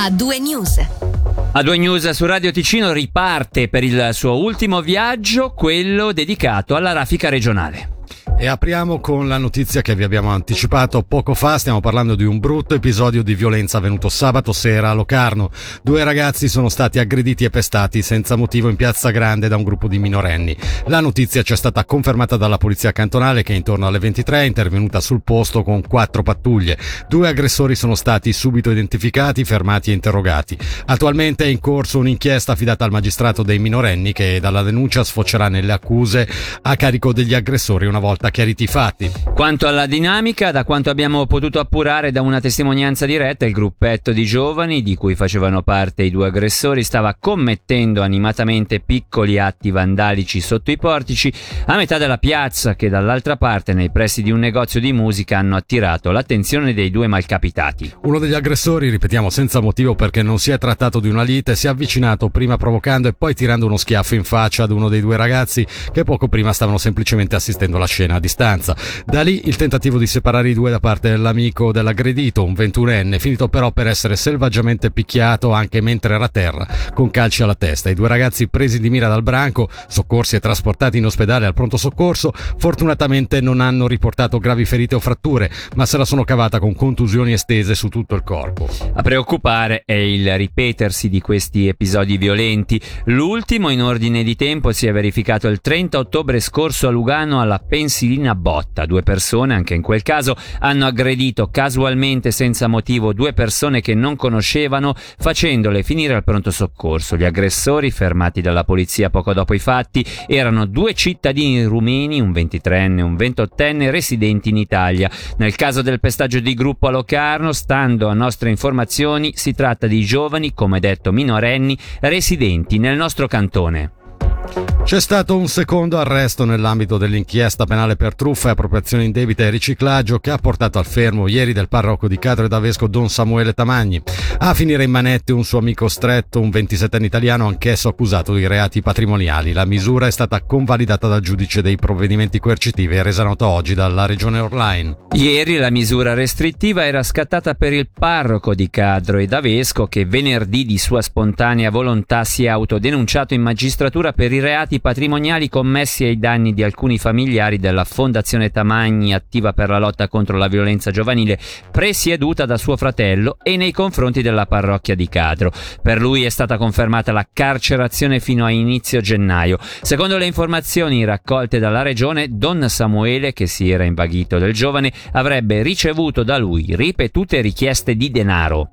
A due news. A due news su Radio Ticino riparte per il suo ultimo viaggio, quello dedicato alla raffica regionale. E apriamo con la notizia che vi abbiamo anticipato poco fa, stiamo parlando di un brutto episodio di violenza avvenuto sabato sera a Locarno. Due ragazzi sono stati aggrediti e pestati senza motivo in Piazza Grande da un gruppo di minorenni. La notizia ci è stata confermata dalla polizia cantonale che intorno alle 23 è intervenuta sul posto con quattro pattuglie. Due aggressori sono stati subito identificati, fermati e interrogati. Attualmente è in corso un'inchiesta affidata al magistrato dei minorenni che dalla denuncia sfocerà nelle accuse a carico degli aggressori una volta stata chiariti i fatti. Quanto alla dinamica, da quanto abbiamo potuto appurare da una testimonianza diretta, il gruppetto di giovani di cui facevano parte i due aggressori stava commettendo animatamente piccoli atti vandalici sotto i portici a metà della piazza che dall'altra parte nei pressi di un negozio di musica hanno attirato l'attenzione dei due malcapitati. Uno degli aggressori, ripetiamo senza motivo perché non si è trattato di una lite, si è avvicinato prima provocando e poi tirando uno schiaffo in faccia ad uno dei due ragazzi che poco prima stavano semplicemente assistendo alla scena distanza. Da lì il tentativo di separare i due da parte dell'amico dell'aggredito, un ventunenne, finito però per essere selvaggiamente picchiato anche mentre era a terra, con calci alla testa. I due ragazzi presi di mira dal branco, soccorsi e trasportati in ospedale al pronto soccorso, fortunatamente non hanno riportato gravi ferite o fratture, ma se la sono cavata con contusioni estese su tutto il corpo. A preoccupare è il ripetersi di questi episodi violenti. L'ultimo in ordine di tempo si è verificato il 30 ottobre scorso a Lugano alla Pensilvania Marsilina Botta. Due persone, anche in quel caso, hanno aggredito casualmente senza motivo due persone che non conoscevano, facendole finire al pronto soccorso. Gli aggressori, fermati dalla polizia poco dopo i fatti, erano due cittadini rumeni, un 23enne e un 28enne, residenti in Italia. Nel caso del pestaggio di gruppo a Locarno, stando a nostre informazioni, si tratta di giovani, come detto minorenni, residenti nel nostro cantone. C'è stato un secondo arresto nell'ambito dell'inchiesta penale per truffa appropriazione indebita e riciclaggio che ha portato al fermo ieri del parroco di Cadro e d'Avesco Don Samuele Tamagni. A finire in manette un suo amico stretto, un 27enne italiano anch'esso accusato di reati patrimoniali. La misura è stata convalidata dal giudice dei provvedimenti coercitivi e resa nota oggi dalla regione Orline. Ieri la misura restrittiva era scattata per il parroco di Cadro e d'Avesco che venerdì di sua spontanea volontà si è autodenunciato in magistratura per i reati patrimoniali commessi ai danni di alcuni familiari della Fondazione Tamagni attiva per la lotta contro la violenza giovanile presieduta da suo fratello e nei confronti della parrocchia di Cadro. Per lui è stata confermata la carcerazione fino a inizio gennaio. Secondo le informazioni raccolte dalla regione, Don Samuele, che si era invaghito del giovane, avrebbe ricevuto da lui ripetute richieste di denaro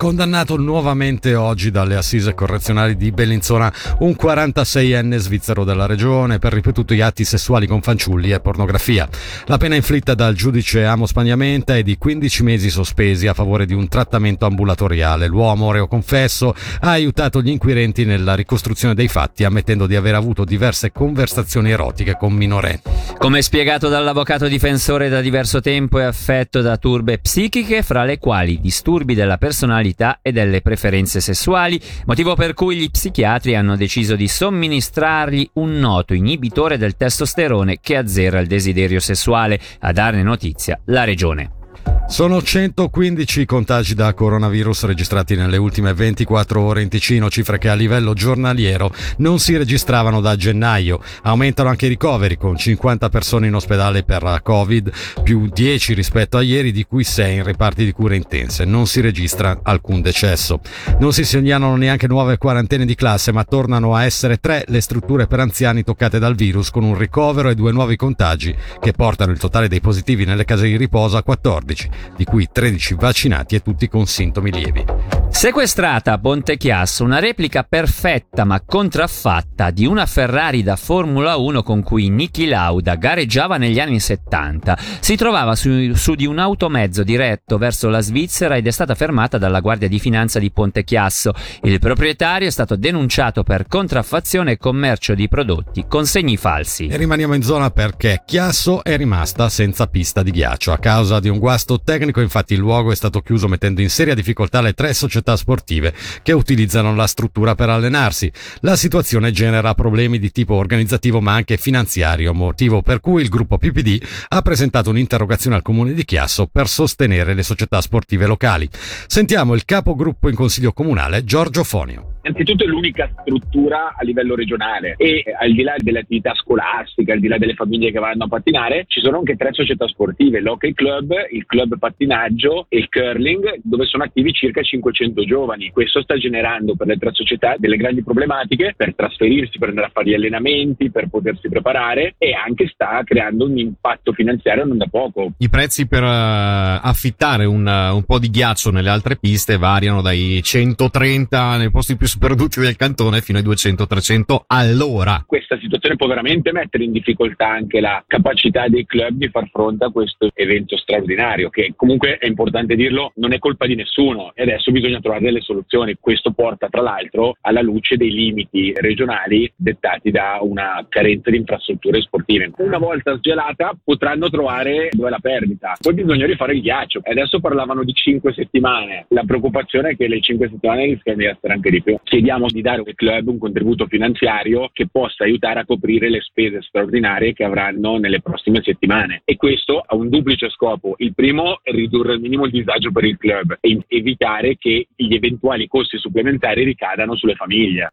condannato nuovamente oggi dalle assise correzionali di Bellinzona un 46enne svizzero della regione per ripetuti atti sessuali con fanciulli e pornografia. La pena inflitta dal giudice Amos Pagnamenta è di 15 mesi sospesi a favore di un trattamento ambulatoriale. L'uomo, reo confesso, ha aiutato gli inquirenti nella ricostruzione dei fatti, ammettendo di aver avuto diverse conversazioni erotiche con minorenni. Come spiegato dall'avvocato difensore da diverso tempo è affetto da turbe psichiche, fra le quali disturbi della personalità sessualità e delle preferenze sessuali, motivo per cui gli psichiatri hanno deciso di somministrargli un noto inibitore del testosterone che azzera il desiderio sessuale. A darne notizia la regione. Sono 115 contagi da coronavirus registrati nelle ultime 24 ore in Ticino, cifre che a livello giornaliero non si registravano da gennaio. Aumentano anche i ricoveri con 50 persone in ospedale per Covid, più 10 rispetto a ieri, di cui 6 in reparti di cure intense. Non si registra alcun decesso. Non si segnalano neanche nuove quarantene di classe, ma tornano a essere tre le strutture per anziani toccate dal virus con un ricovero e due nuovi contagi che portano il totale dei positivi nelle case di riposo a 14 di cui 13 vaccinati e tutti con sintomi lievi. Sequestrata a Ponte Chiasso una replica perfetta ma contraffatta di una Ferrari da Formula 1 con cui Niki Lauda gareggiava negli anni 70. Si trovava su, su, di un automezzo diretto verso la Svizzera ed è stata fermata dalla Guardia di Finanza di Ponte Chiasso. Il proprietario è stato denunciato per contraffazione e commercio di prodotti con segni falsi. E rimaniamo in zona perché Chiasso è rimasta senza pista di ghiaccio a causa di un guasto tecnico, infatti il luogo è stato chiuso mettendo in seria difficoltà le tre società sportive che utilizzano la struttura per allenarsi. La situazione genera problemi di tipo organizzativo ma anche finanziario, motivo per cui il gruppo PPD ha presentato un'interrogazione al comune di Chiasso per sostenere le società sportive locali. Sentiamo il capogruppo in consiglio comunale Giorgio Fonio. Innanzitutto è l'unica struttura a livello regionale e al di là delle attività scolastiche, al di là delle famiglie che vanno a pattinare, ci sono anche tre società sportive, l'Hockey Club, il Club Pattinaggio e il Curling, dove sono attivi circa 500 giovani. Questo sta generando per le tre società delle grandi problematiche per trasferirsi, per andare a fare gli allenamenti, per potersi preparare e anche sta creando un impatto finanziario non da poco. I prezzi per uh, affittare un, uh, un po' di ghiaccio nelle altre piste variano dai 130 nei posti più sperduti del cantone fino ai 200-300 all'ora. Questa situazione può veramente mettere in difficoltà anche la capacità dei club di far fronte a questo evento straordinario, che comunque è importante dirlo, non è colpa di nessuno e adesso bisogna trovare delle soluzioni. Questo porta tra l'altro alla luce dei limiti regionali dettati da una carenza di infrastrutture sportive. Una volta sgelata potranno trovare dove la perdita, poi bisogna rifare il ghiaccio. Adesso parlavano di 5 settimane, la preoccupazione è che le 5 settimane rischiano di essere anche di più chiediamo di dare al club un contributo finanziario che possa aiutare a coprire le spese straordinarie che avranno nelle prossime settimane. E questo ha un duplice scopo. Il primo è ridurre al minimo il disagio per il club e evitare che gli eventuali costi supplementari ricadano sulle famiglie.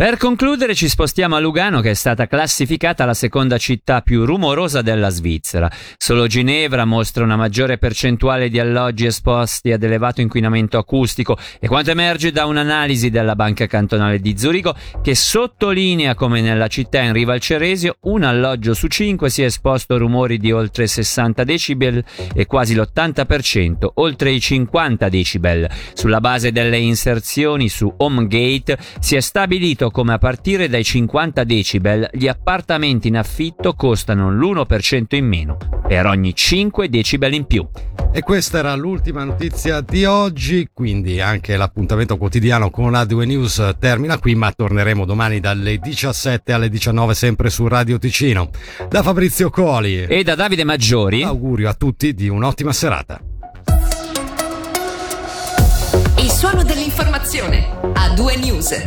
Per concludere ci spostiamo a Lugano che è stata classificata la seconda città più rumorosa della Svizzera. Solo Ginevra mostra una maggiore percentuale di alloggi esposti ad elevato inquinamento acustico e quanto emerge da un'analisi della Banca Cantonale di Zurigo che sottolinea come nella città in riva al Ceresio un alloggio su cinque sia esposto a rumori di oltre 60 decibel e quasi l'80% oltre i 50 decibel. Sulla base delle inserzioni su HomeGate si è stabilito come a partire dai 50 decibel gli appartamenti in affitto costano l'1% in meno per ogni 5 decibel in più. E questa era l'ultima notizia di oggi, quindi anche l'appuntamento quotidiano con la 2 News termina qui, ma torneremo domani dalle 17 alle 19 sempre su Radio Ticino. Da Fabrizio Coli e da Davide Maggiori, augurio a tutti di un'ottima serata. Il suono dell'informazione a 2 News.